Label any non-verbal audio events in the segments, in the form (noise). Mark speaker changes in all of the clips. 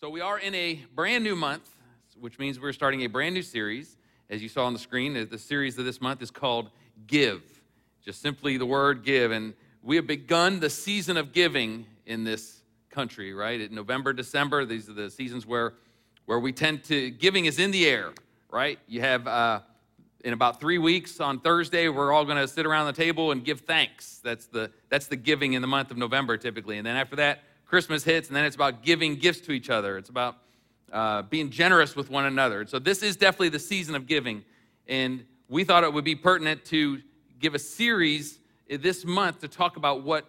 Speaker 1: So we are in a brand new month, which means we're starting a brand new series. As you saw on the screen, the series of this month is called Give. Just simply the word give. And we have begun the season of giving in this country, right? In November, December, these are the seasons where, where we tend to, giving is in the air, right? You have, uh, in about three weeks on Thursday, we're all going to sit around the table and give thanks. That's the, that's the giving in the month of November typically. And then after that, Christmas hits, and then it's about giving gifts to each other. It's about uh, being generous with one another. So this is definitely the season of giving, and we thought it would be pertinent to give a series this month to talk about what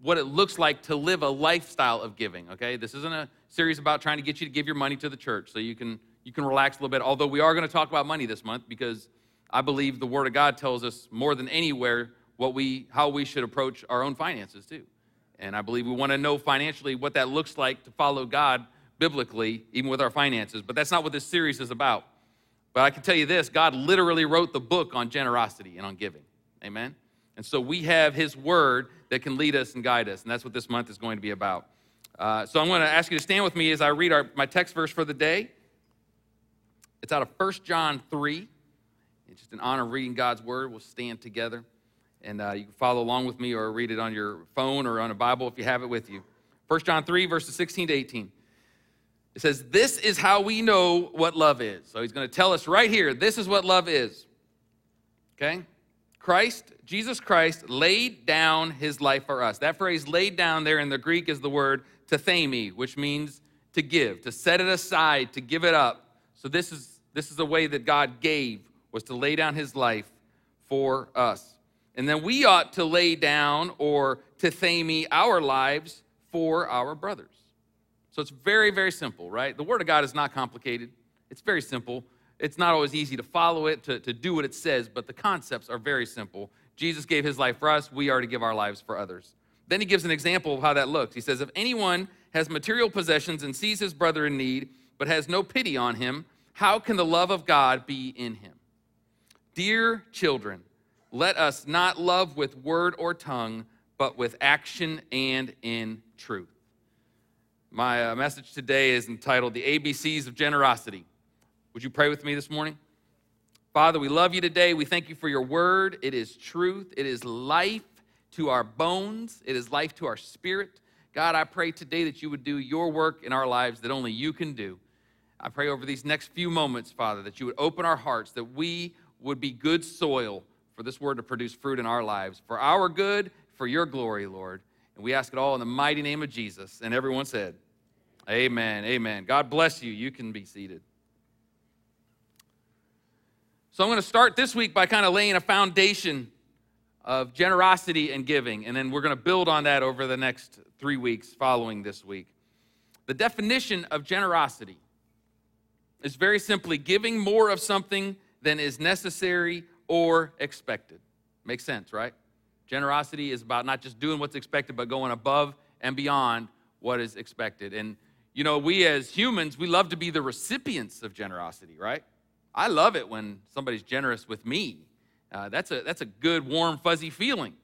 Speaker 1: what it looks like to live a lifestyle of giving. Okay, this isn't a series about trying to get you to give your money to the church, so you can you can relax a little bit. Although we are going to talk about money this month because I believe the Word of God tells us more than anywhere what we how we should approach our own finances too. And I believe we want to know financially what that looks like to follow God biblically, even with our finances. But that's not what this series is about. But I can tell you this God literally wrote the book on generosity and on giving. Amen? And so we have His Word that can lead us and guide us. And that's what this month is going to be about. Uh, so I'm going to ask you to stand with me as I read our, my text verse for the day. It's out of 1 John 3. It's just an honor reading God's Word. We'll stand together. And uh, you can follow along with me or read it on your phone or on a Bible if you have it with you. 1 John 3, verses 16 to 18. It says, This is how we know what love is. So he's going to tell us right here this is what love is. Okay? Christ, Jesus Christ, laid down his life for us. That phrase laid down there in the Greek is the word tethemi, which means to give, to set it aside, to give it up. So this is this is the way that God gave was to lay down his life for us. And then we ought to lay down or tethemi our lives for our brothers. So it's very, very simple, right? The Word of God is not complicated, it's very simple. It's not always easy to follow it, to, to do what it says, but the concepts are very simple. Jesus gave his life for us, we are to give our lives for others. Then he gives an example of how that looks. He says, If anyone has material possessions and sees his brother in need, but has no pity on him, how can the love of God be in him? Dear children, let us not love with word or tongue, but with action and in truth. My uh, message today is entitled The ABCs of Generosity. Would you pray with me this morning? Father, we love you today. We thank you for your word. It is truth, it is life to our bones, it is life to our spirit. God, I pray today that you would do your work in our lives that only you can do. I pray over these next few moments, Father, that you would open our hearts, that we would be good soil for this word to produce fruit in our lives, for our good, for your glory, Lord. And we ask it all in the mighty name of Jesus. And everyone said, Amen. Amen. God bless you. You can be seated. So I'm going to start this week by kind of laying a foundation of generosity and giving, and then we're going to build on that over the next three weeks following this week. The definition of generosity is very simply giving more of something than is necessary or expected. Makes sense, right? Generosity is about not just doing what's expected, but going above and beyond what is expected. And, you know, we as humans, we love to be the recipients of generosity, right? I love it when somebody's generous with me. Uh, that's, a, that's a good, warm, fuzzy feeling.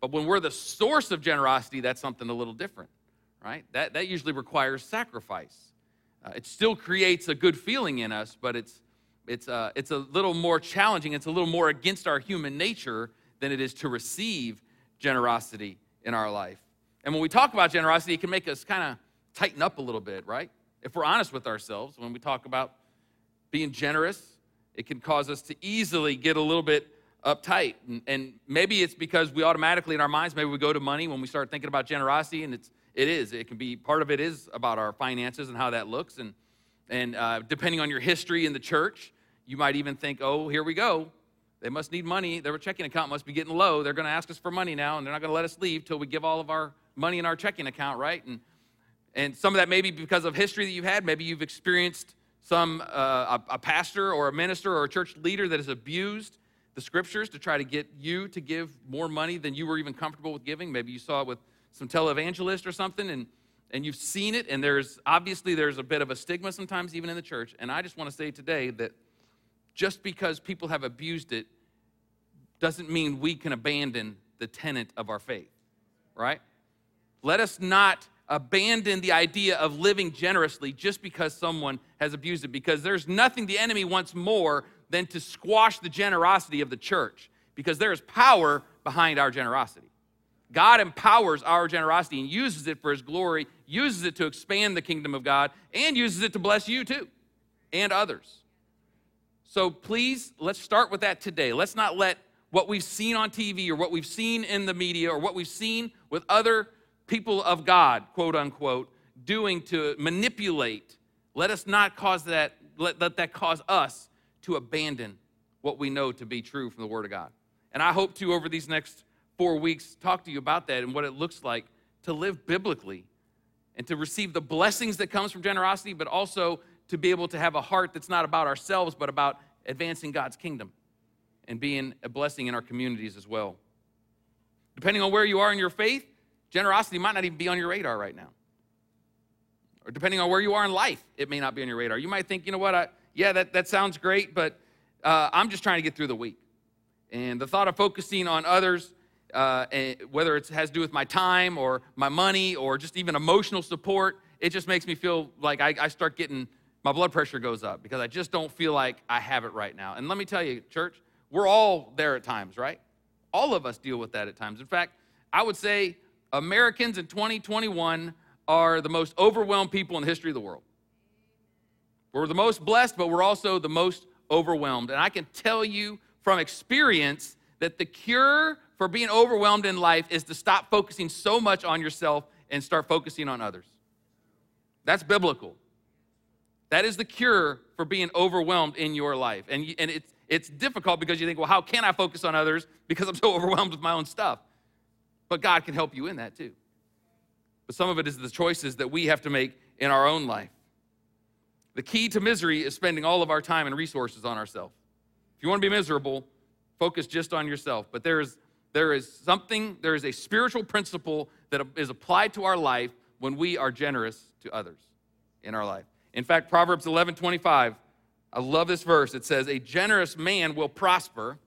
Speaker 1: But when we're the source of generosity, that's something a little different, right? That, that usually requires sacrifice. Uh, it still creates a good feeling in us, but it's, it's, uh, it's a little more challenging. It's a little more against our human nature than it is to receive generosity in our life. And when we talk about generosity, it can make us kind of tighten up a little bit, right? If we're honest with ourselves, when we talk about being generous, it can cause us to easily get a little bit uptight. And, and maybe it's because we automatically in our minds, maybe we go to money when we start thinking about generosity, and it's, it is. It can be part of it is about our finances and how that looks. And, and uh, depending on your history in the church, you might even think, oh, here we go. They must need money. Their checking account must be getting low. They're going to ask us for money now, and they're not going to let us leave till we give all of our money in our checking account, right? And, and some of that may be because of history that you've had. Maybe you've experienced some uh, a, a pastor or a minister or a church leader that has abused the scriptures to try to get you to give more money than you were even comfortable with giving. Maybe you saw it with some televangelist or something, and and you've seen it. And there's obviously there's a bit of a stigma sometimes even in the church. And I just want to say today that just because people have abused it doesn't mean we can abandon the tenet of our faith, right? Let us not abandon the idea of living generously just because someone has abused it, because there's nothing the enemy wants more than to squash the generosity of the church, because there is power behind our generosity. God empowers our generosity and uses it for his glory, uses it to expand the kingdom of God, and uses it to bless you too and others. So please, let's start with that today. Let's not let what we've seen on TV or what we've seen in the media or what we've seen with other people of God, quote unquote, doing to manipulate, let us not cause that, let, let that cause us to abandon what we know to be true from the Word of God. And I hope to, over these next four weeks, talk to you about that and what it looks like to live biblically and to receive the blessings that comes from generosity, but also to be able to have a heart that's not about ourselves, but about advancing God's kingdom and being a blessing in our communities as well. Depending on where you are in your faith, generosity might not even be on your radar right now. Or depending on where you are in life, it may not be on your radar. You might think, you know what, I, yeah, that, that sounds great, but uh, I'm just trying to get through the week. And the thought of focusing on others, uh, whether it has to do with my time or my money or just even emotional support, it just makes me feel like I, I start getting my blood pressure goes up because I just don't feel like I have it right now. And let me tell you, church, we're all there at times, right? All of us deal with that at times. In fact, I would say Americans in 2021 are the most overwhelmed people in the history of the world. We're the most blessed, but we're also the most overwhelmed. And I can tell you from experience that the cure for being overwhelmed in life is to stop focusing so much on yourself and start focusing on others. That's biblical. That is the cure for being overwhelmed in your life. And, and it's, it's difficult because you think, well, how can I focus on others because I'm so (laughs) overwhelmed with my own stuff? But God can help you in that too. But some of it is the choices that we have to make in our own life. The key to misery is spending all of our time and resources on ourselves. If you want to be miserable, focus just on yourself. But there is, there is something, there is a spiritual principle that is applied to our life when we are generous to others in our life. In fact, Proverbs 11 25, I love this verse. It says, A generous man will prosper,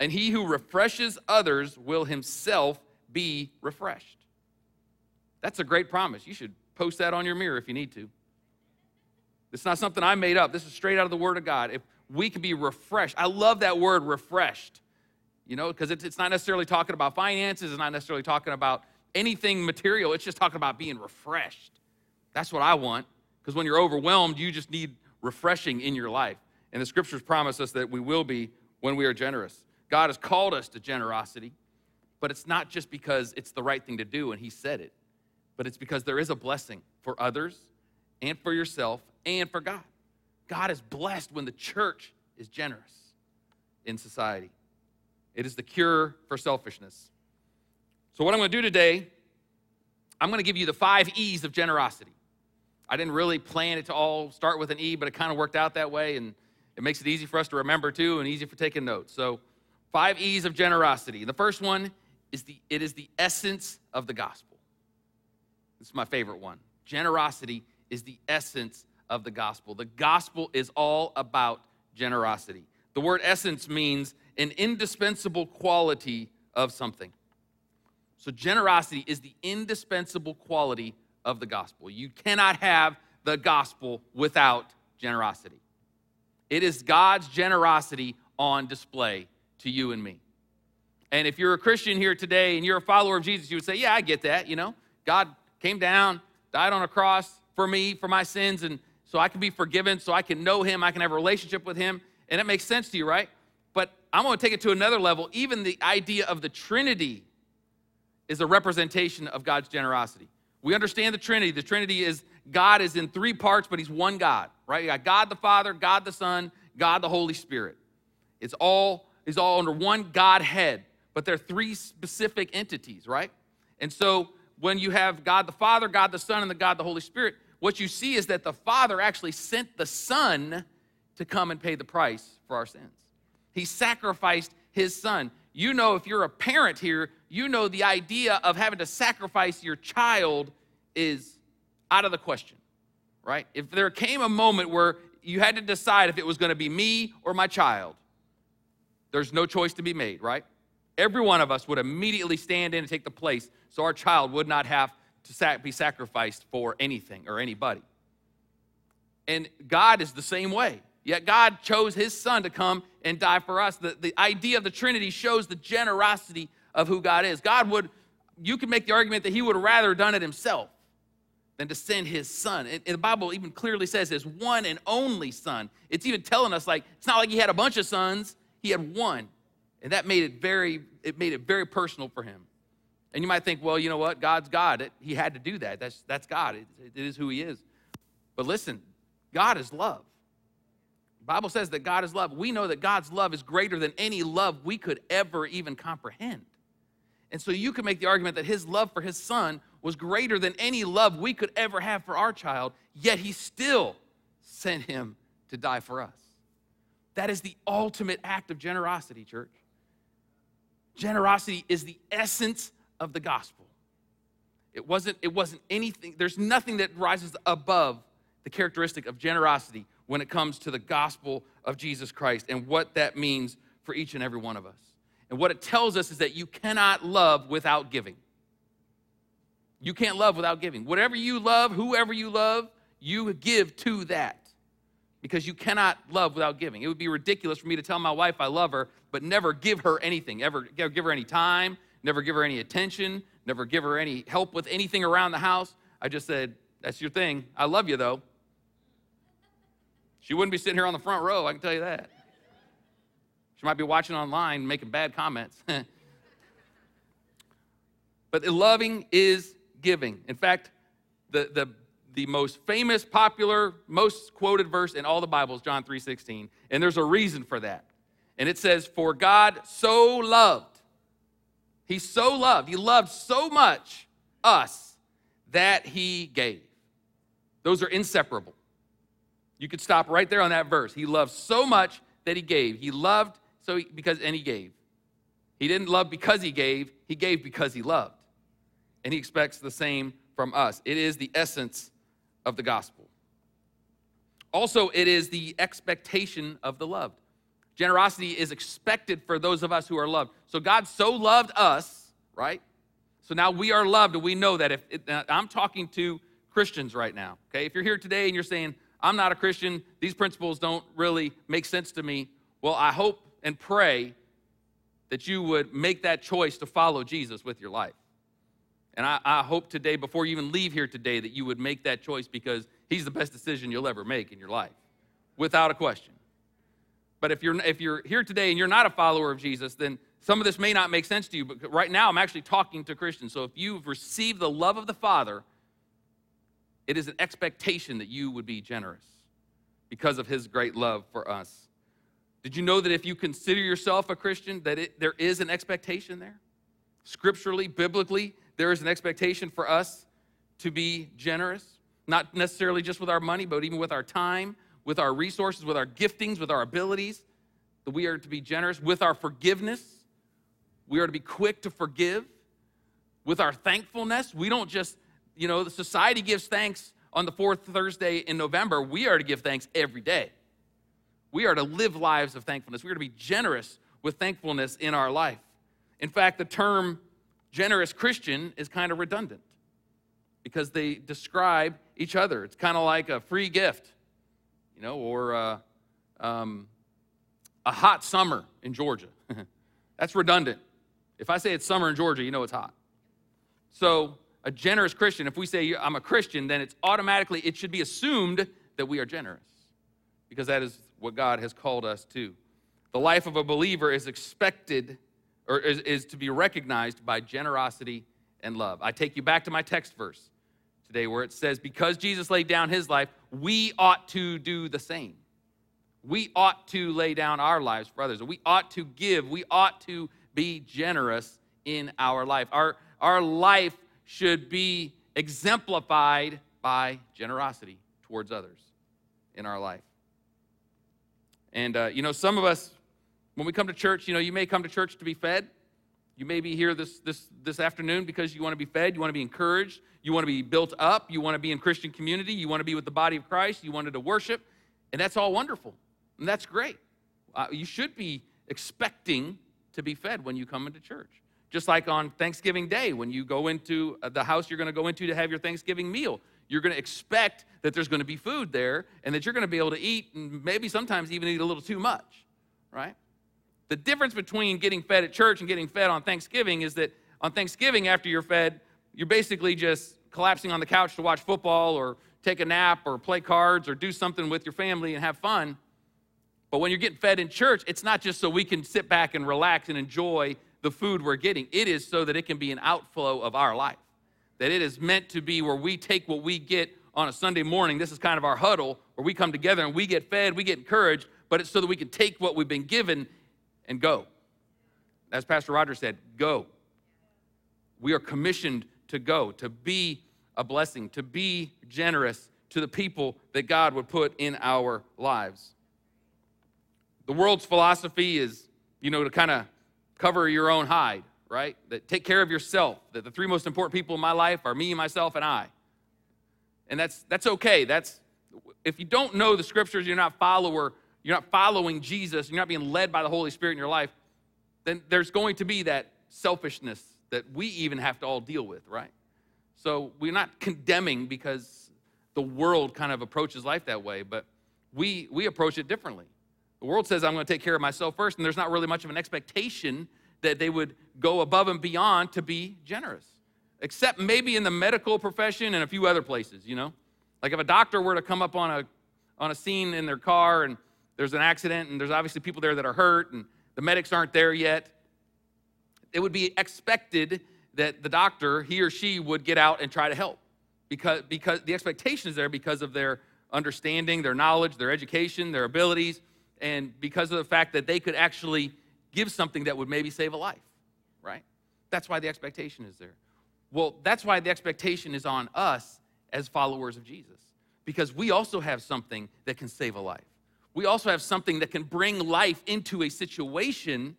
Speaker 1: and he who refreshes others will himself be refreshed. That's a great promise. You should post that on your mirror if you need to. It's not something I made up. This is straight out of the Word of God. If we can be refreshed, I love that word refreshed, you know, because it's not necessarily talking about finances, it's not necessarily talking about anything material, it's just talking about being refreshed. That's what I want. Because when you're overwhelmed, you just need refreshing in your life. And the scriptures promise us that we will be when we are generous. God has called us to generosity, but it's not just because it's the right thing to do and He said it, but it's because there is a blessing for others and for yourself and for God. God is blessed when the church is generous in society. It is the cure for selfishness. So, what I'm going to do today, I'm going to give you the five E's of generosity. I didn't really plan it to all start with an E, but it kind of worked out that way, and it makes it easy for us to remember too, and easy for taking notes. So, five E's of generosity. The first one is the it is the essence of the gospel. This is my favorite one. Generosity is the essence of the gospel. The gospel is all about generosity. The word essence means an indispensable quality of something. So, generosity is the indispensable quality of the gospel. You cannot have the gospel without generosity. It is God's generosity on display to you and me. And if you're a Christian here today and you're a follower of Jesus, you would say, Yeah, I get that. You know, God came down, died on a cross for me, for my sins, and so I can be forgiven, so I can know Him, I can have a relationship with Him. And it makes sense to you, right? But I'm going to take it to another level. Even the idea of the Trinity is a representation of God's generosity. We understand the Trinity. The Trinity is God is in three parts, but He's one God, right? You got God the Father, God the Son, God the Holy Spirit. It's all is all under one Godhead, but they're three specific entities, right? And so when you have God the Father, God the Son, and the God the Holy Spirit, what you see is that the Father actually sent the Son to come and pay the price for our sins. He sacrificed his son. You know, if you're a parent here, you know the idea of having to sacrifice your child is out of the question, right? If there came a moment where you had to decide if it was going to be me or my child, there's no choice to be made, right? Every one of us would immediately stand in and take the place so our child would not have to be sacrificed for anything or anybody. And God is the same way. Yet God chose his son to come and die for us. The, the idea of the Trinity shows the generosity of who God is. God would, you can make the argument that he would rather done it himself than to send his son. And, the Bible even clearly says his one and only son. It's even telling us like it's not like he had a bunch of sons, he had one. And that made it very, it made it very personal for him. And you might think, well, you know what? God's God. It, he had to do that. That's, that's God. It, it is who he is. But listen, God is love. Bible says that God is love. We know that God's love is greater than any love we could ever even comprehend. And so you can make the argument that his love for his son was greater than any love we could ever have for our child, yet he still sent him to die for us. That is the ultimate act of generosity, church. Generosity is the essence of the gospel. It wasn't, it wasn't anything, there's nothing that rises above the characteristic of generosity when it comes to the gospel of Jesus Christ and what that means for each and every one of us. And what it tells us is that you cannot love without giving. You can't love without giving. Whatever you love, whoever you love, you give to that because you cannot love without giving. It would be ridiculous for me to tell my wife I love her, but never give her anything, ever give her any time, never give her any attention, never give her any help with anything around the house. I just said, That's your thing. I love you though. She wouldn't be sitting here on the front row, I can tell you that. She might be watching online making bad comments. (laughs) but loving is giving. In fact, the, the, the most famous, popular, most quoted verse in all the Bibles, John 3:16. And there's a reason for that. And it says, For God so loved, He so loved, He loved so much us that He gave. Those are inseparable. You could stop right there on that verse. He loved so much that He gave. He loved so he, because and he gave. He didn't love because he gave, he gave because he loved. And he expects the same from us. It is the essence of the gospel. Also, it is the expectation of the loved. Generosity is expected for those of us who are loved. So God so loved us, right? So now we are loved, and we know that if it, I'm talking to Christians right now, okay? If you're here today and you're saying, I'm not a Christian, these principles don't really make sense to me, well, I hope and pray that you would make that choice to follow Jesus with your life. And I, I, hope today, before you even leave here today, that you would make that choice because He's the best decision you'll ever make in your life, without a question. But if you're, if you're here today and you're not a follower of Jesus, then some of this may not make sense to you. But right now, I'm actually talking to Christians. So if you've received the love of the Father, it is an expectation that you would be generous because of His great love for us. Did you know that if you consider yourself a Christian, that it, there is an expectation there? Scripturally, biblically, there is an expectation for us to be generous, not necessarily just with our money, but even with our time, with our resources, with our giftings, with our abilities, that we are to be generous, with our forgiveness. We are to be quick to forgive. With our thankfulness, we don't just, you know, the society gives thanks on the fourth Thursday in November. We are to give thanks every day. We are to live lives of thankfulness. We are to be generous with thankfulness in our life. In fact, the term generous Christian is kind of redundant because they describe each other. It's kind of like a free gift, you know, or uh, um, a hot summer in Georgia. (laughs) That's redundant. If I say it's summer in Georgia, you know it's hot. So, a generous Christian, if we say I'm a Christian, then it's automatically, it should be assumed that we are generous because that is what God has called us to. The life of a believer is expected or is, is to be recognized by generosity and love. I take you back to my text verse today where it says, Because Jesus laid down his life, we ought to do the same. We ought to lay down our lives for others. We ought to give. We ought to be generous in our life. Our, our life should be exemplified by generosity towards others in our life. And, uh, you know, some of us, when we come to church, you know, you may come to church to be fed. You may be here this, this, this afternoon because you want to be fed, you want to be encouraged, you want to be built up, you want to be in Christian community, you want to be with the body of Christ, you wanted to worship, and that's all wonderful. And that's great. Uh, you should be expecting to be fed when you come into church. Just like on Thanksgiving Day, when you go into uh, the house you're going to go into to have your Thanksgiving meal, you're going to expect that there's going to be food there and that you're going to be able to eat and maybe sometimes even eat a little too much, right? The difference between getting fed at church and getting fed on Thanksgiving is that on Thanksgiving, after you're fed, you're basically just collapsing on the couch to watch football or take a nap or play cards or do something with your family and have fun. But when you're getting fed in church, it's not just so we can sit back and relax and enjoy the food we're getting. It is so that it can be an outflow of our life. That it is meant to be where we take what we get on a Sunday morning. This is kind of our huddle where we come together and we get fed, we get encouraged, but it's so that we can take what we've been given and go. As Pastor Roger said, go. We are commissioned to go, to be a blessing, to be generous to the people that God would put in our lives. The world's philosophy is, you know, to kind of cover your own hide, right? That take care of yourself, that the three most important people in my life are me, myself, and I. And that's that's okay. That's if you don't know the scriptures, you're not follower, you're not following Jesus, you're not being led by the Holy Spirit in your life, then there's going to be that selfishness that we even have to all deal with, right? So we're not condemning because the world kind of approaches life that way, but we we approach it differently. The world says I'm going to take care of myself first, and there's not really much of an expectation that they would go above and beyond to be generous, except maybe in the medical profession and a few other places, you know? Like if a doctor were to come up on a, on a scene in their car and there's an accident and there's obviously people there that are hurt and the medics aren't there yet, it would be expected that the doctor, he or she, would get out and try to help. Because, because the expectation is there because of their understanding, their knowledge, their education, their abilities and because of the fact that they could actually give something that would maybe save a life, right? That's why the expectation is there. Well, that's why the expectation is on us as followers of Jesus, because we also have something that can save a life. We also have something that can bring life into a situation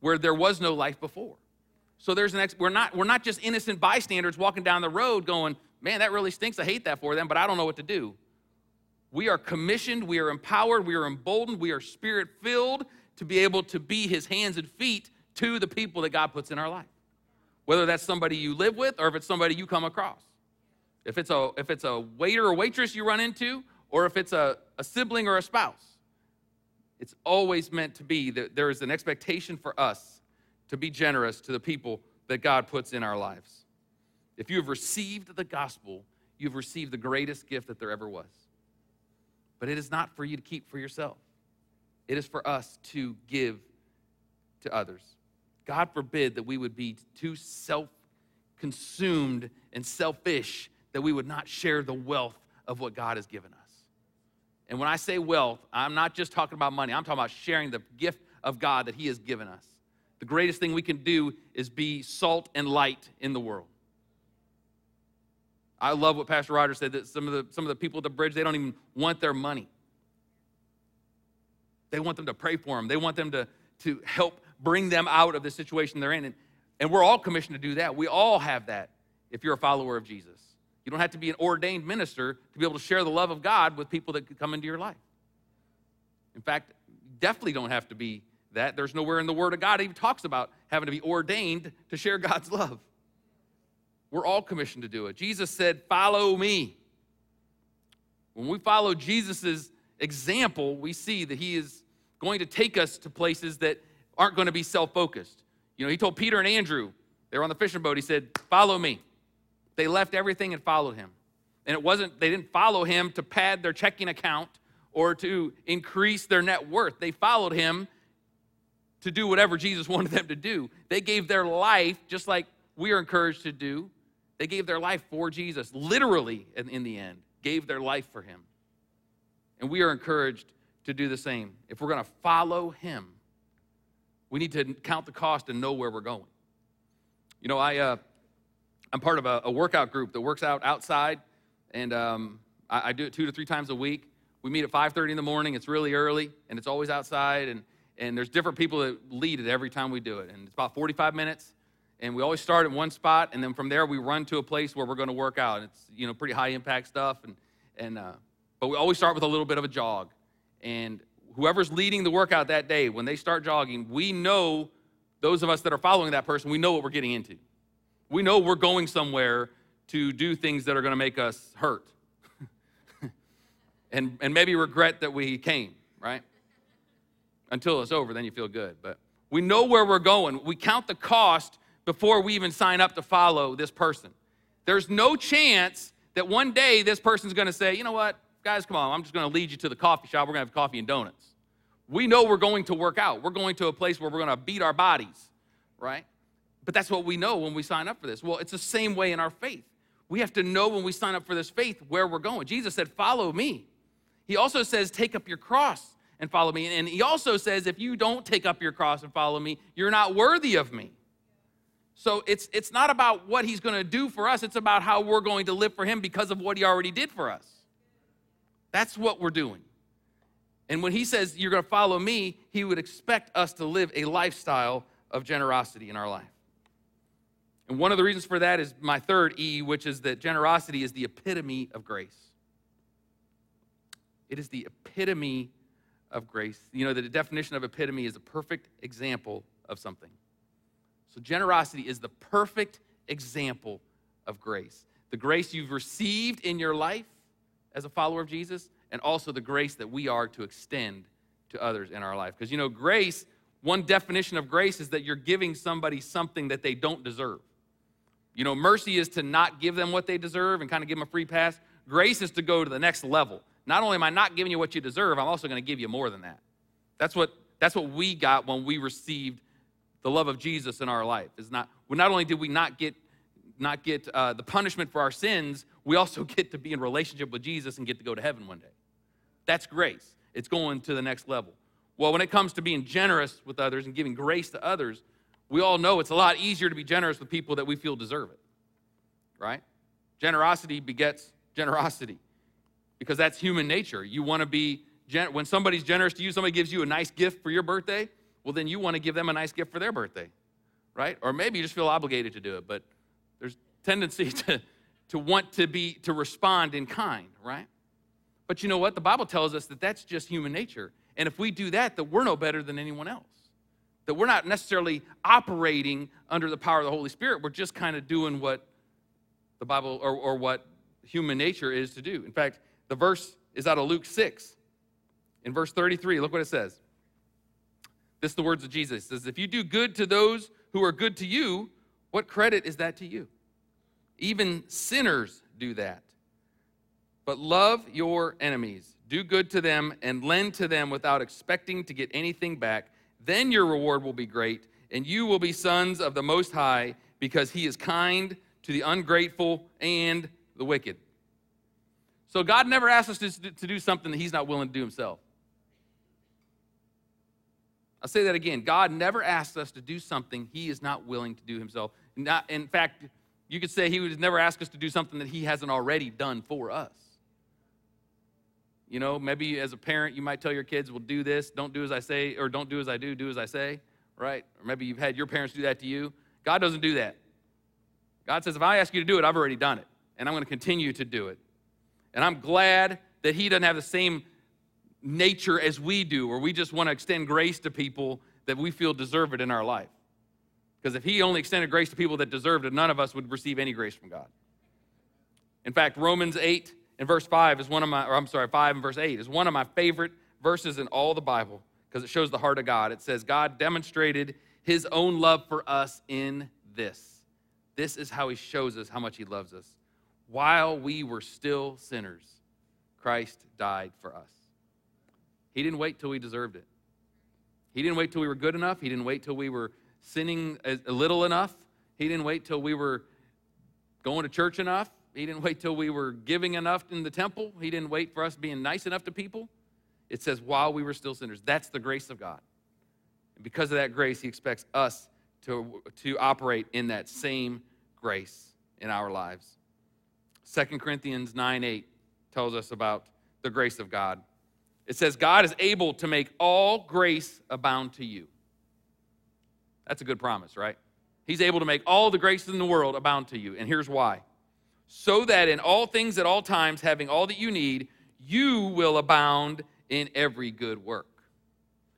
Speaker 1: where there was no life before. So there's an ex- we're not we're not just innocent bystanders walking down the road going, "Man, that really stinks. I hate that for them, but I don't know what to do." We are commissioned, we are empowered, we are emboldened, we are spirit filled to be able to be his hands and feet to the people that God puts in our life. Whether that's somebody you live with or if it's somebody you come across. If it's a, if it's a waiter or waitress you run into, or if it's a, a sibling or a spouse, it's always meant to be that there is an expectation for us to be generous to the people that God puts in our lives. If you have received the gospel, you've received the greatest gift that there ever was but it is not for you to keep for yourself. It is for us to give to others. God forbid that we would be too self consumed and selfish that we would not share the wealth of what God has given us. And when I say wealth, I'm not just talking about money, I'm talking about sharing the gift of God that He has given us. The greatest thing we can do is be salt and light in the world. I love what Pastor Roger said that some of the some of the people at the bridge they don't even want their money. They want them to pray for them. They want them to to help bring them out of the situation they're in. And, and we're all commissioned to do that. We all have that if you're a follower of Jesus. You don't have to be an ordained minister to be able to share the love of God with people that could come into your life. In fact, definitely don't have to be that. There's nowhere in the Word of God even talks about having to be ordained to share God's (laughs) love. We're all commissioned to do it. Jesus said, Follow me. When we follow Jesus' example, we see that he is going to take us to places that aren't going to be self focused. You know, he told Peter and Andrew, they were on the fishing boat, he said, Follow me. They left everything and followed him. And it wasn't, they didn't follow him to pad their checking account or to increase their net worth. They followed him to do whatever Jesus (laughs) wanted them to do. They gave their life, just like we are encouraged to do, they gave their life for Jesus, literally, in, in the end, gave their life for him. And we are encouraged to do the same. If we're going to follow him, we need to count the cost and know where we're going. You know, I, uh, I'm part of a, a, workout group that works out outside, and um, I, I, do it two to three times a week. We meet at 5:30 in the morning. It's really early, and it's always outside, and and there's different people that lead it every time we do it, and it's about 45 minutes and we always start in one spot and then from there we run to a place where we're going to work out it's you know pretty high impact stuff and and uh, but we always start with a little bit of a jog and whoever's leading the workout that day when they start jogging we know those of us that are following that person, we know what we're getting into. We know we're going somewhere to do things that are going to make us hurt (laughs) and, and maybe regret that we came, right? Until it's over, then you feel good. But we know where we're going. We count the cost before we even sign up to follow this person. There's no chance that one day this person's to say, you know what, guys, come on, I'm just to lead you to the coffee shop. We're to have coffee and donuts. We know we're going to work out. We're going to a place where we're going to beat our bodies, right? But that's what we know when we sign up for this. Well, it's the same way in our faith. We have to know when we sign up for this faith where we're going. Jesus said, Follow me. He also says, Take up your cross and follow me. And he also says, If you don't take up your cross and follow me, you're not worthy of me. So it's, it's not about what he's going to do for us, it's about how we're going to live for him because of what he already did for us. That's what we're doing. And when he says, You're going to follow me, he would expect us to live a lifestyle of generosity in our life. And one of the reasons for that is my third E, which is that generosity is the epitome of grace. It is the epitome of grace. You know, the definition of epitome is a perfect example of something. So, generosity is the perfect example of grace. The grace you've received in your life as a follower of Jesus, and also the grace that we are to extend to others in our life. Because, you know, grace, one definition of grace is that you're giving somebody something that they don't deserve. You know, mercy is to not give them what they deserve and kind of give them a free pass. Grace is to go to the next level. Not only am I not giving you what you deserve, I'm also going to give you more than that. That's what, that's what we got when we received the love of Jesus in our life. Is not well, not only did we not get not get uh, the punishment for our sins, we also (laughs) get to be in relationship with Jesus and get to go to heaven one day. That's grace. It's going to the next level. Well, when it comes to being generous with others and giving grace to others, we all know it's a lot easier to be generous with people that we feel deserve it. Right? Generosity begets generosity because that's human nature. You want to be when somebody's generous to you, somebody gives you a nice gift for your birthday, well, then you want to give them a nice gift for their birthday, right? Or maybe you just feel obligated to do it, but there's tendency (laughs) to, to want to be, to respond in kind, right? But you know what? The Bible tells us that that's just human nature. And if we do that, that we're no better than anyone else. That we're not necessarily operating under the power of the Holy Spirit. We're just kind of doing what the Bible or, or what human nature is to do. In fact, the verse is out of Luke 6. In verse 33, look what it says. This is the words of Jesus. Says, If you do good to those who are good to you, what credit is that to you? Even sinners do that. But love your enemies, do good to them, and lend to them without expecting to get anything back. Then your reward will be great, and you will be sons of the Most High, because he is kind to the ungrateful and the wicked. So God never asks us to do something that he's not willing to do himself. I'll say that again. God never asks us to do something he is not willing to do himself. Not, in fact, you could say he would never ask us to do something that he hasn't already done for us. You know, maybe as a parent, you might tell your kids, well, do this, don't do as I say, or don't do as I do, do as I say, right? Or maybe you've had your parents do that to you. God doesn't do that. God says, if I ask you to do it, I've already done it, and I'm going to continue to do it. And I'm glad that he doesn't have the same nature as we do, or we just want to extend grace to people that we feel deserve it in our life. Because if he only extended grace to people that deserved it, none of us would receive any grace from God. In fact, Romans 8 and verse 5 is one of my, or I'm sorry, 5 and verse 8 is one of my favorite verses in all the Bible because it shows the heart of God. It says, God demonstrated his own love for us in this. This is how he shows us how much he loves us. While we were still sinners, Christ died for us. He didn't wait till we deserved it. He didn't wait till we were good enough. He didn't wait till we were sinning a little enough. He didn't wait till we were going to church enough. He didn't wait till we were giving enough in the temple. He didn't wait for us being nice enough to people. It says, while we were still sinners. That's the grace of God. And because of that grace, He expects us to, to operate in that same grace in our lives. 2 Corinthians 9 8 tells us about the grace of God. It says, God is able to make all grace abound to you. That's a good promise, right? He's able to make all the grace in the world abound to you. And here's why so that in all things at all times, having all that you need, you will abound in every good work.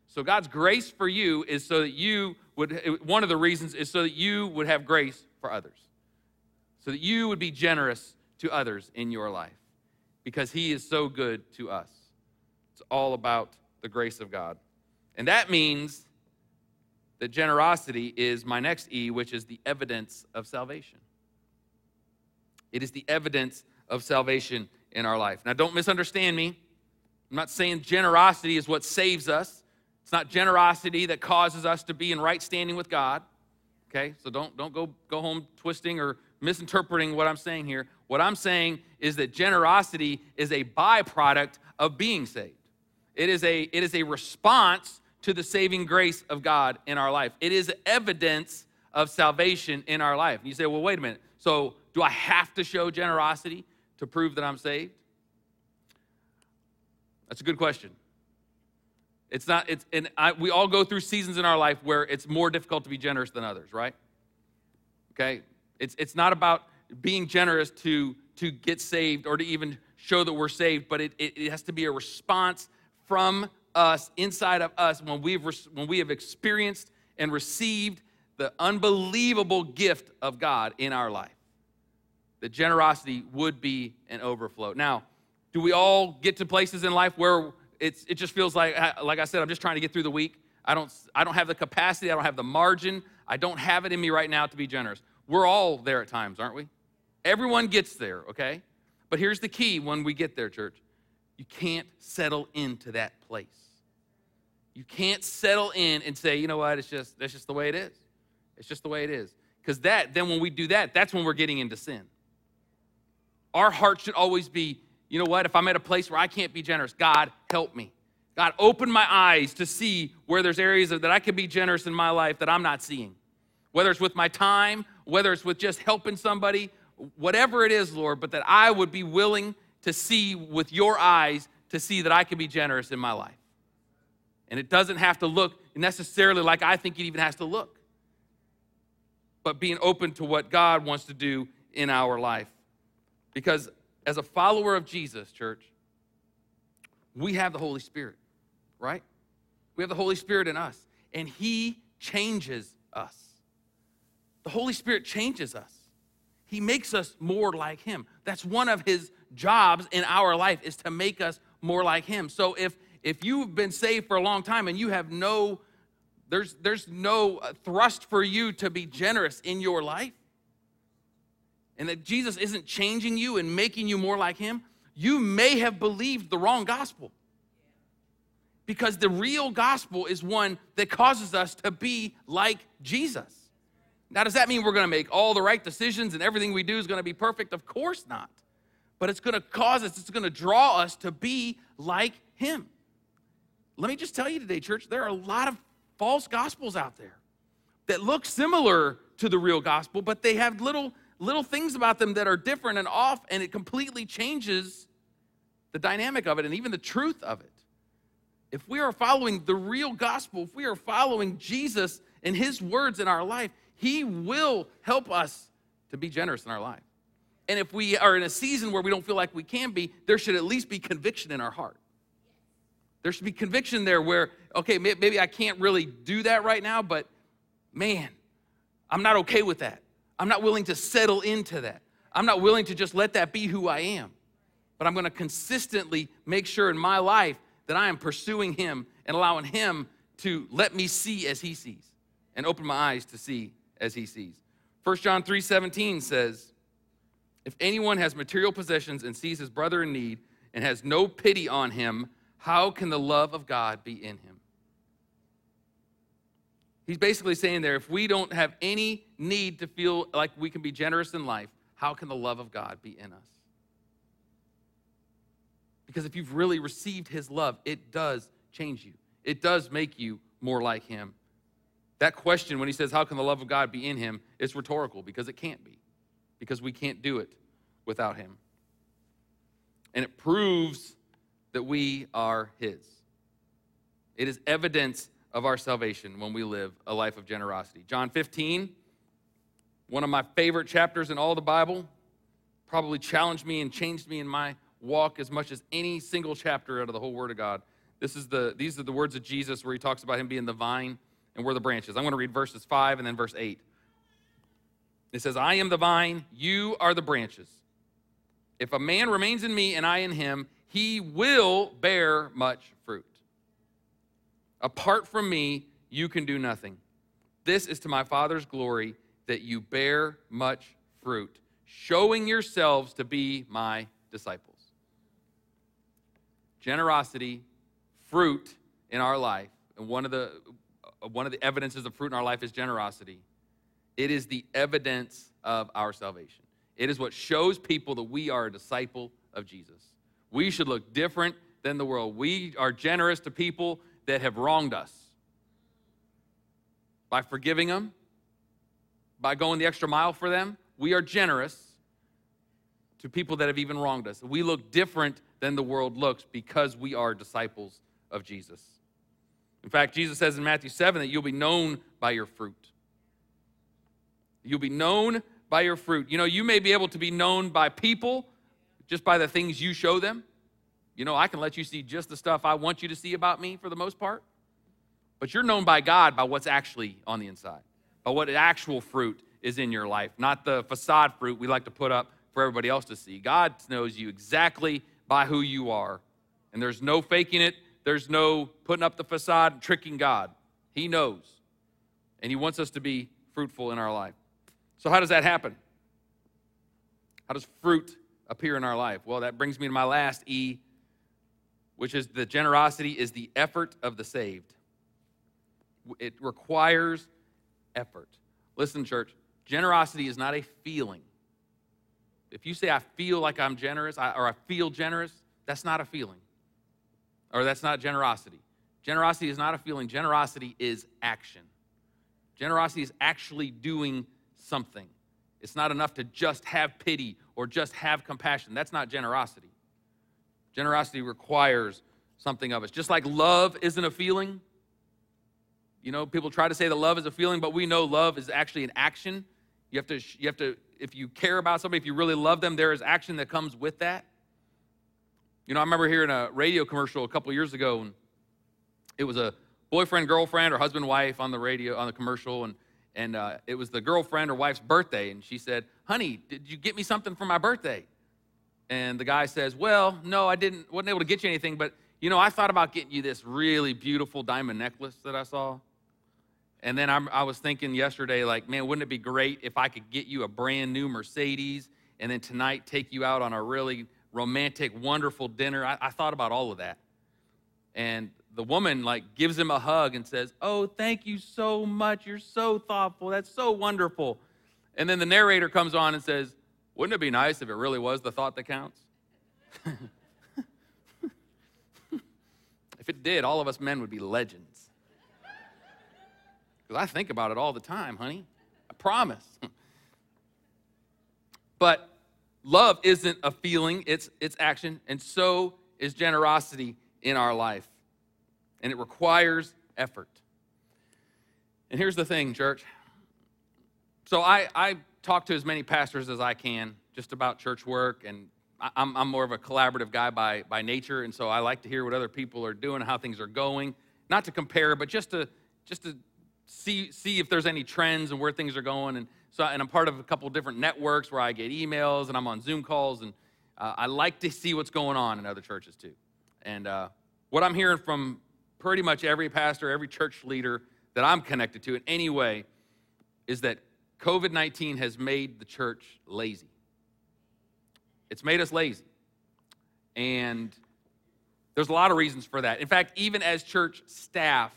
Speaker 1: So God's grace for you is so that you would, one of the reasons is so that you would have grace for others, so that you would be generous to others in your life because He is so good to us. All about the grace of God. And that means that generosity is my next E, which is the evidence of salvation. It is the evidence of salvation in our life. Now, don't misunderstand me. I'm not saying generosity is what saves us. It's not generosity that causes us to be in right standing with God. Okay? So don't, don't go, go home twisting or misinterpreting what I'm saying here. What I'm saying is that generosity is a byproduct of being saved. It is a, it is a response to the saving grace of God in our life. It is evidence of salvation in our life. And you say, well, wait a minute. So do I have to show generosity to prove that I'm saved? That's a good question. It's not, it's, and I, we all go through seasons in our life where it's more difficult to be generous than others, right? Okay? It's, it's not about being generous to, to get saved or to even show that we're saved, but it, it, it has to be a response from us, inside of us, when, we've, when we have experienced and received the unbelievable gift of God in our life. The generosity would be an overflow. Now, do we all get to places in life where it's, it just feels like, like I said, I'm just trying to get through the week? I don't, I don't have the capacity, I don't have the margin, I don't have it in me right now to be generous. We're all there at times, aren't we? Everyone gets there, okay? But here's the key when we get there, church you can't settle into that place. You can't settle in and say, you know what, it's just, that's just the way it is. It's just the way it is. Because that, then when we do that, that's when we're getting into sin. Our heart should always be, you know what? If I'm at a place where I can't be generous, God, help me. God, open my eyes to see where there's areas that I can be generous in my life that I'm not seeing. Whether it's with my time, whether it's with just helping somebody, whatever it is, Lord, but that I would be willing to see with your eyes to see that I can be generous in my life. And it doesn't have to look necessarily like I think it even has to look, but being open to what God wants to do in our life. Because as a follower of Jesus, church, we have the Holy Spirit, right? We have the Holy Spirit in us, and He changes us. The Holy Spirit changes us. He makes us more like Him. That's one of His jobs in our life is to make us more like Him. So if if you've been saved for a long time and you have no there's there's no thrust for you to be generous in your life, and that Jesus isn't changing you and making you more like Him, you may have believed the wrong gospel. Because the real gospel is one that causes us to be like Jesus. Now, does that mean we're going to make all the right decisions and everything we do is going to be perfect? Of course not. But it's going to cause us, it's going to draw us to be like Him. Let me just tell you today, church, there are a lot of false gospels out there that look similar to the real gospel, but they have little little things about them that are different and off, and it completely changes the dynamic of it and even the truth of it. If we are following the real gospel, if we are following Jesus and his words in our life, he will help us to be generous in our life. And if we are in a season where we don't feel like we can be, there should at least be conviction in our heart. There should be conviction there where, okay, maybe I can't really do that right now, but man, I'm not okay with that. I'm not willing to settle into that. I'm not willing to just let that be who I am. But I'm going to consistently make sure in my life that I am pursuing Him and allowing Him to let me see as He sees and open my eyes to see as He sees. 1 John 3 17 says, If anyone has material possessions and sees his brother in need and has no pity on him, how can the love of God be in him? He's basically saying there if we don't have any need to feel like we can be generous in life, how can the love of God be in us? Because if you've really received his love, it does change you, it does make you more like him. That question, when he says, How can the love of God be in him? is rhetorical because it can't be, because we can't do it without him. And it proves that we are his. It is evidence of our salvation when we live a life of generosity. John 15, one of my favorite chapters in all the Bible, probably challenged me and changed me in my walk as much as any single chapter out of the whole Word of God. This is the, these are the words of Jesus where he talks about him being the vine and we're the branches. I'm going to read verses 5 and then verse 8. It says, I am the vine, you are the branches. If a man remains in me and I in him, he will bear much fruit. Apart from me, you can do nothing. This is to my Father's glory that you bear much fruit, showing yourselves to be my disciples. Generosity, fruit in our life, and one of the one of the evidences of fruit in our life is generosity. It is the evidence of our salvation. It is what shows people that we are a disciple of Jesus. We should look different than the world. We are generous to people that have wronged us by forgiving them, by going the extra mile for them. We are generous to people that have even wronged us. We look different than the world looks because we are disciples of Jesus. In fact, Jesus says in Matthew 7 that you'll be known by your fruit. You'll be known by your fruit. You know, you may be able to be known by people just by the things you show them. You know, I can let you see just the stuff I want you to see about me for the most part. But you're known by God by what's actually on the inside, by what actual fruit is in your life, not the facade fruit we like to put up for everybody else to see. God knows you exactly by who you are. And there's no faking it, there's no putting up the facade and tricking God. He knows. And He wants us to be fruitful in our life. So, how does that happen? How does fruit appear in our life? Well, that brings me to my last E, which is the generosity is the effort of the saved. It requires effort. Listen, church, generosity is not a feeling. If you say, I feel like I'm generous or I feel generous, that's not a feeling or that's not generosity. Generosity is not a feeling, generosity is action. Generosity is actually doing something. It's not enough to just have pity or just have compassion. That's not generosity. Generosity requires something of us. Just like love isn't a feeling. You know, people try to say that love is a feeling, but we know love is actually an action. You have to, you have to, if you care about somebody, if you really love them, there is action that comes with that. You know, I remember hearing a radio commercial a couple years ago, and it was a boyfriend, girlfriend, or husband, wife on the radio, on the commercial, and, and uh, it was the girlfriend or wife's birthday, and she said, Honey, did you get me something for my birthday? And the guy says, Well, no, I didn't, wasn't able to get you anything, but you know, I thought about getting you this really beautiful diamond necklace that I saw. And then I'm, i was thinking yesterday, like, man, wouldn't it be great if I could get you a brand new Mercedes and then tonight take you out on a really romantic, wonderful dinner. I, I thought about all of that. And the woman like gives him a hug and says, "Oh, thank you so much. You're so thoughtful. That's so wonderful." And then the narrator comes on and says, "Wouldn't it be nice if it really was the thought that counts?" (laughs) if it did, all of us men would be legends. Because I think about it all the time, honey. I promise. (laughs) but love isn't a feeling, it's, it's action, and so is generosity in our life. And it requires effort. And here's the thing, church. So I, I talk to as many pastors as I can just about church work, and I'm, I'm more of a collaborative guy by, by nature, and so I like to hear what other people are doing, how things are going. Not to compare, but just to just to see see if there's any trends and where things are going. And so, and I'm part of a couple different networks where I get emails and I'm on Zoom calls, and uh, I like to see what's going on in other churches too. And uh, what I'm hearing from pretty much every pastor, every church leader that I'm connected to in any way is that COVID 19 has made the church lazy. It's made us lazy. And there's a lot of reasons for that. In fact, even as church staff,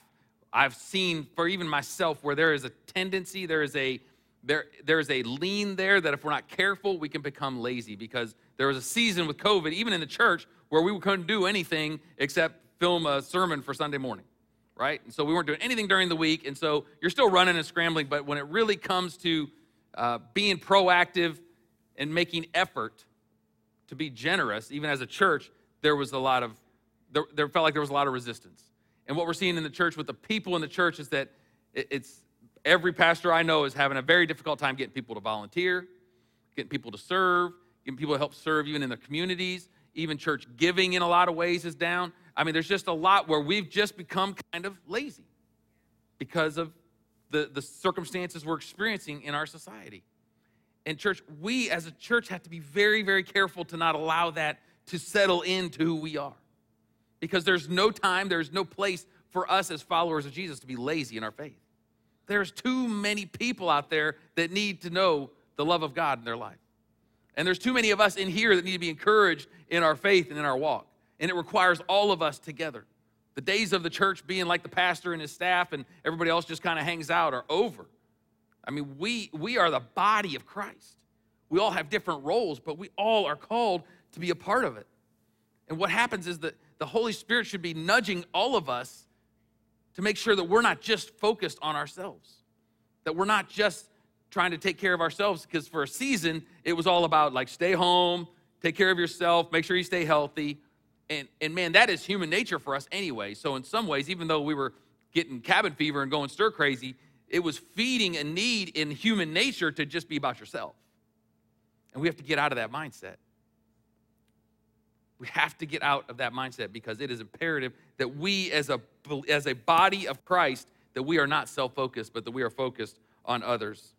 Speaker 1: I've seen for even myself where there is a tendency, there is a there, there's a lean there that if we're not careful, we can become lazy because there was a season with COVID, even in the church, where we couldn't do anything except film a sermon for Sunday morning, right? And so we weren't doing anything during the week. And so you're still running and scrambling, but when it really comes to uh, being proactive and making effort to be generous, even as a church, there was a lot of, there, there felt like there was a lot of resistance. And what we're seeing in the church with the people in the church is that it, it's, Every pastor I know is having a very difficult time getting people to volunteer, getting people to serve, getting people to help serve even in their communities, even church giving in a lot of ways is down. I mean, there's just a lot where we've just become kind of lazy because of the, the circumstances we're experiencing in our society. And, church, we as a church have to be very, very careful to not allow that to settle into who we are. Because there's no time, there's no place for us as followers of Jesus to be lazy in our faith. There's too many people out there that need to know the love of God in their life. And there's too many of us in here that need to be encouraged in our faith and in our walk. And it requires all of us together. The days of the church being like the pastor and his staff and everybody else just kind of hangs out are over. I mean, we, we are the body of Christ. We all have different roles, but we all are called to be a part of it. And what happens is that the Holy Spirit should be nudging all of us to make sure that we're not just focused on ourselves, that we're not just trying to take care of ourselves, because for a season, it was all about like stay home, take care of yourself, make sure you stay healthy. And, and man, that is human nature for us anyway. So, in some ways, even though we were getting cabin fever and going stir crazy, it was feeding a need in human nature to just be about yourself. And we have to get out of that mindset. We have to get out of that mindset because it is imperative that we as a as a body of Christ that we are not self-focused but that we are focused on others.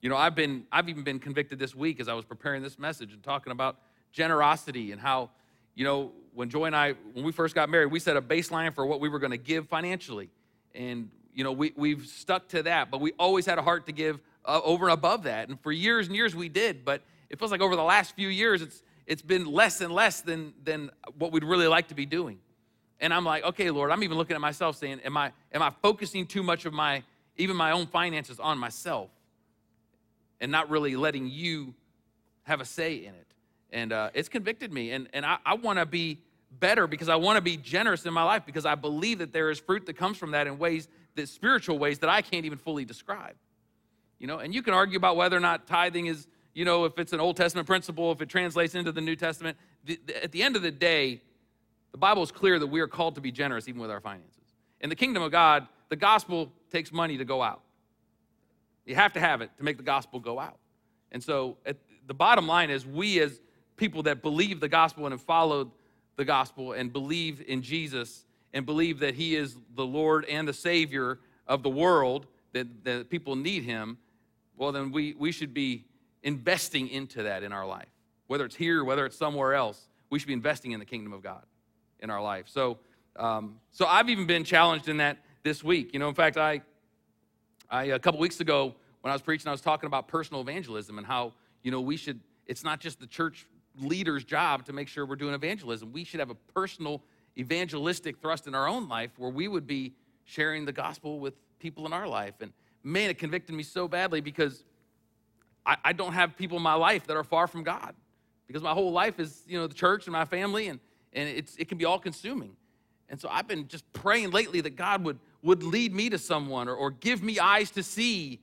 Speaker 1: You know, I've been I've even been convicted this week as I was preparing this message and talking about generosity and how you know, when Joy and I when we first got married, we set a baseline for what we were going to give financially. And you know, we we've stuck to that, but we always had a heart to give uh, over and above that. And for years and years we did, but it feels like over the last few years it's it's been less and less than, than what we'd really like to be doing. And I'm like, okay, Lord, I'm even looking at myself saying, am I, am I focusing too much of my, even my own finances on myself and not really letting you have a say in it? And uh, it's convicted me. And, and I, I want to be better because I want to be generous in my life because I believe that there is fruit that comes from that in ways that spiritual ways that I can't even fully describe. You know, and you can argue about whether or not tithing is you know, if it's an Old Testament principle, if it translates into the New Testament. The, the, at the end of the day, the Bible is clear that we are called to be generous even with our finances. In the kingdom of God, the gospel takes money to go out. You have to have it to make the gospel go out. And so at, the bottom line is we as people that believe the gospel and have followed the gospel and believe in Jesus and believe that he is the Lord and the Savior of the world, that, that people need him, well, then we, we should be investing into that in our life. Whether it's here, whether it's somewhere else, we should be investing in the kingdom of God in our life. So, um, so I've even been challenged in that this week. You know, in fact, I, I a couple weeks ago when I was preaching, I was talking about personal evangelism and how you know we should. It's not just the church leader's job to make sure we're doing evangelism. We should have a personal evangelistic thrust in our own life where we would be sharing the gospel with people in our life. And man, it convicted me so badly because I, I don't have people in my life that are far from God because my whole life is, you know, the church and my family, and, and it's, it can be all consuming. And so I've been just praying lately that God would, would lead me to someone or, or give me eyes to see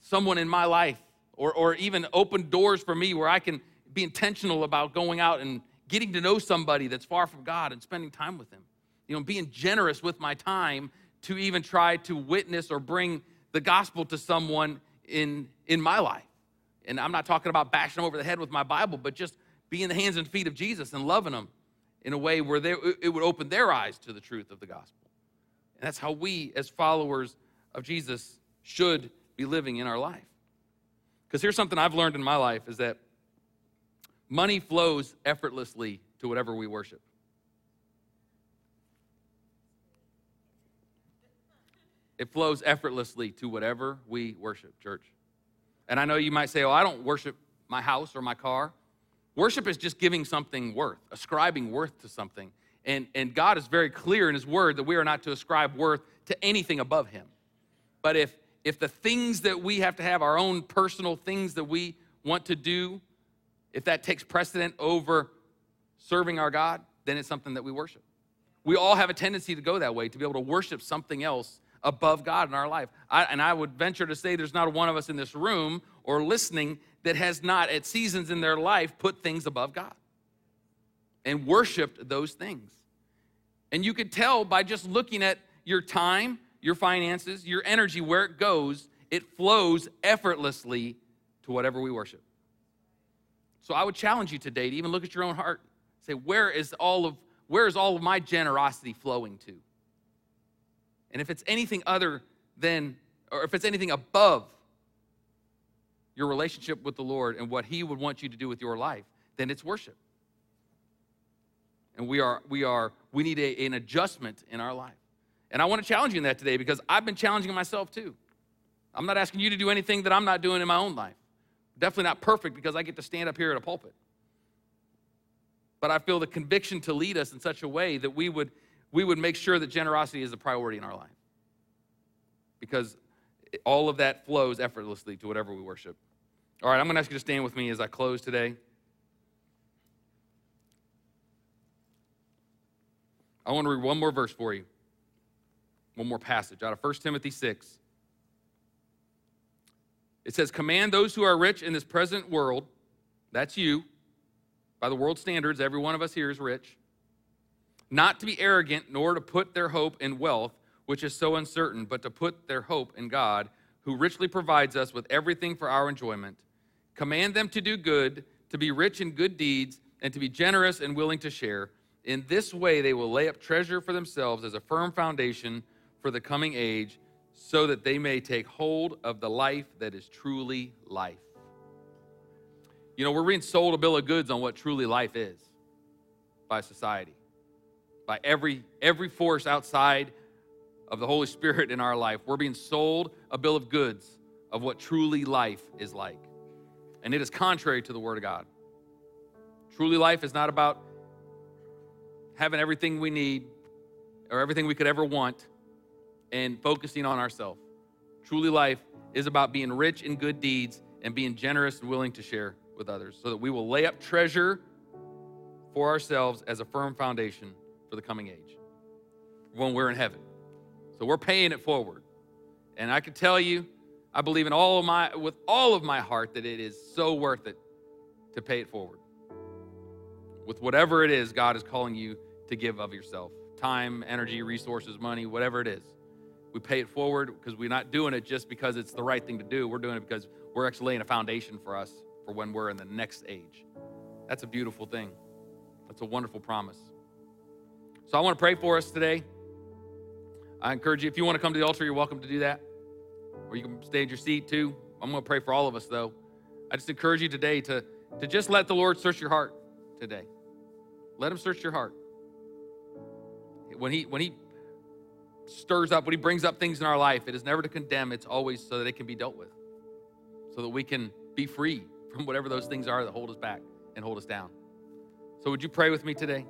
Speaker 1: someone in my life or, or even open doors for me where I can be intentional about going out and getting to know somebody that's far from God and spending time with them. You know, being generous with my time to even try to witness or bring the gospel to someone in, in my life. And I'm not talking about bashing them over the head with my Bible, but just being the hands and feet of Jesus and loving them in a way where they, it would open their eyes to the truth of the gospel. And that's how we, as followers of Jesus, should be living in our life. Because here's something I've learned in my life is that money flows effortlessly to whatever we worship. It flows effortlessly to whatever we worship, church. And I know you might say, oh, I don't worship my house or my car. Worship is just giving something worth, ascribing worth to something. And, and God is very clear in His Word that we are not to ascribe worth to anything above Him. But if, if the things that we have to have, our own personal things that we want to do, if that takes precedent over serving our God, then it's something that we worship. We all have a tendency to go that way, to be able to worship something else above God in our life. I, and I would venture to say there's not one of us in this room or listening that has not, at seasons in their life, put things above God and worshiped those things. And you could tell by just looking at your time, your finances, your energy, where it goes, it flows effortlessly to whatever we worship. So I would challenge you today to even look at your own heart Say, where is all of where is all of my generosity flowing to? And if it's anything other than, or if it's anything above your relationship with the Lord and what He would want you to do with your life, then it's worship. And we are, we are, we need a, an adjustment in our life. And I want to challenge you in that today because I've been challenging myself too. I'm not asking you to do anything that I'm not doing in my own life. Definitely not perfect because I get to stand up here at a pulpit. But I feel the conviction to lead us in such a way that we would, we would make sure that generosity is a priority in our life. Because all of that flows effortlessly to whatever we worship. All right, I'm going to ask you to stand with me as I close today. I want to read one more verse for you, one more passage out of 1 Timothy 6. It says, Command those who are rich in this present world, that's you, by the world standards, every one of us here is rich, not to be arrogant, nor to put their hope in wealth, which is so uncertain, but to put their hope in God, who richly provides us with everything for our enjoyment. Command them to do good, to be rich in good deeds, and to be generous and willing to share. In this way, they will lay up treasure for themselves as a firm foundation for the coming age so that they may take hold of the life that is truly life. You know, we're being sold a bill of goods on what truly life is by society, by every, every force outside of the Holy Spirit in our life. We're being sold a bill of goods of what truly life is like. And it is contrary to the Word of God. Truly life is not about having everything we need or everything we could ever want and focusing on ourselves. Truly, life is about being rich in good deeds and being generous and willing to share with others so that we will lay up treasure for ourselves as a firm foundation for the coming age when we're in heaven. So we're paying it forward. And I can tell you, I believe in all of my with all of my heart that it is so worth it to pay it forward. With whatever it is God is calling you to give of yourself. Time, energy, resources, money, whatever it is. We pay it forward because we're not doing it just because it's the right thing to do. We're doing it because we're actually laying a foundation for us for when we're in the next age. That's a beautiful thing. That's a wonderful promise. So I want to pray for us today. I encourage you, if you want to come to the altar, you're welcome to do that. Or you can stay in your seat too. I'm going to pray for all of us, though. I just encourage you today to, to just let the Lord search your heart today. Let Him search your heart. When He, when he stirs up, when He brings up things in our life, it is never to condemn, it's always so that it can be dealt with, so that we can be free from whatever those things are that hold us back and hold us down. So, would you pray with me today?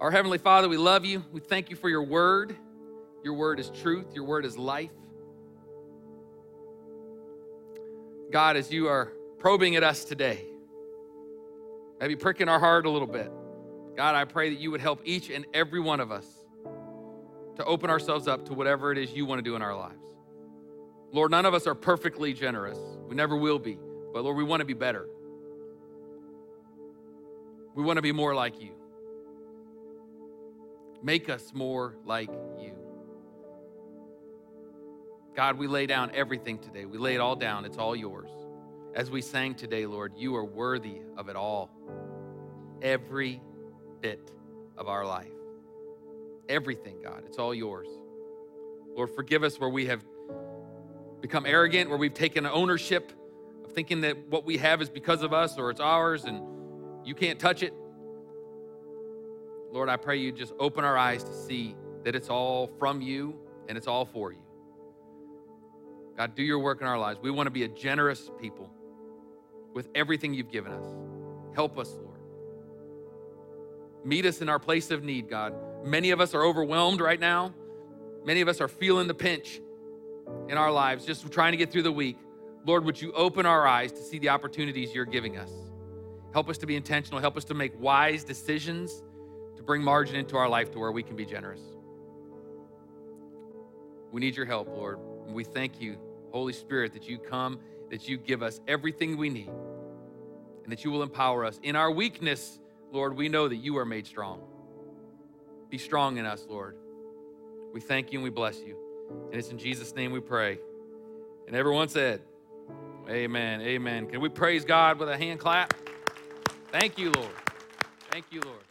Speaker 1: Our Heavenly Father, we love you. We thank you for your word. Your word is truth, your word is life. God, as you are probing at us today, maybe pricking our heart a little bit, God, I pray that you would help each and every one of us to open ourselves up to whatever it is you want to do in our lives. Lord, none of us are perfectly generous. We never will be. But Lord, we want to be better. We want to be more like you. Make us more like you. God, we lay down everything today. We lay it all down. It's all yours. As we sang today, Lord, you are worthy of it all. Every bit of our life. Everything, God, it's all yours. Lord, forgive us where we have become arrogant, where we've taken ownership of thinking that what we have is because of us or it's ours and you can't touch it. Lord, I pray you just open our eyes to see that it's all from you and it's all for you. God, do your work in our lives. We want to be a generous people with everything you've given us. Help us, Lord. Meet us in our place of need, God. Many of us are overwhelmed right now. Many of us are feeling the pinch in our lives, just trying to get through the week. Lord, would you open our eyes to see the opportunities you're giving us? Help us to be intentional. Help us to make wise decisions to bring margin into our life to where we can be generous. We need your help, Lord. And we thank you, Holy Spirit, that you come, that you give us everything we need, and that you will empower us. In our weakness, Lord, we know that you are made strong. Be strong in us, Lord. We thank you and we bless you. And it's in Jesus' name we pray. And everyone said, Amen. Amen. Can we praise God with a hand clap? Thank you, Lord. Thank you, Lord.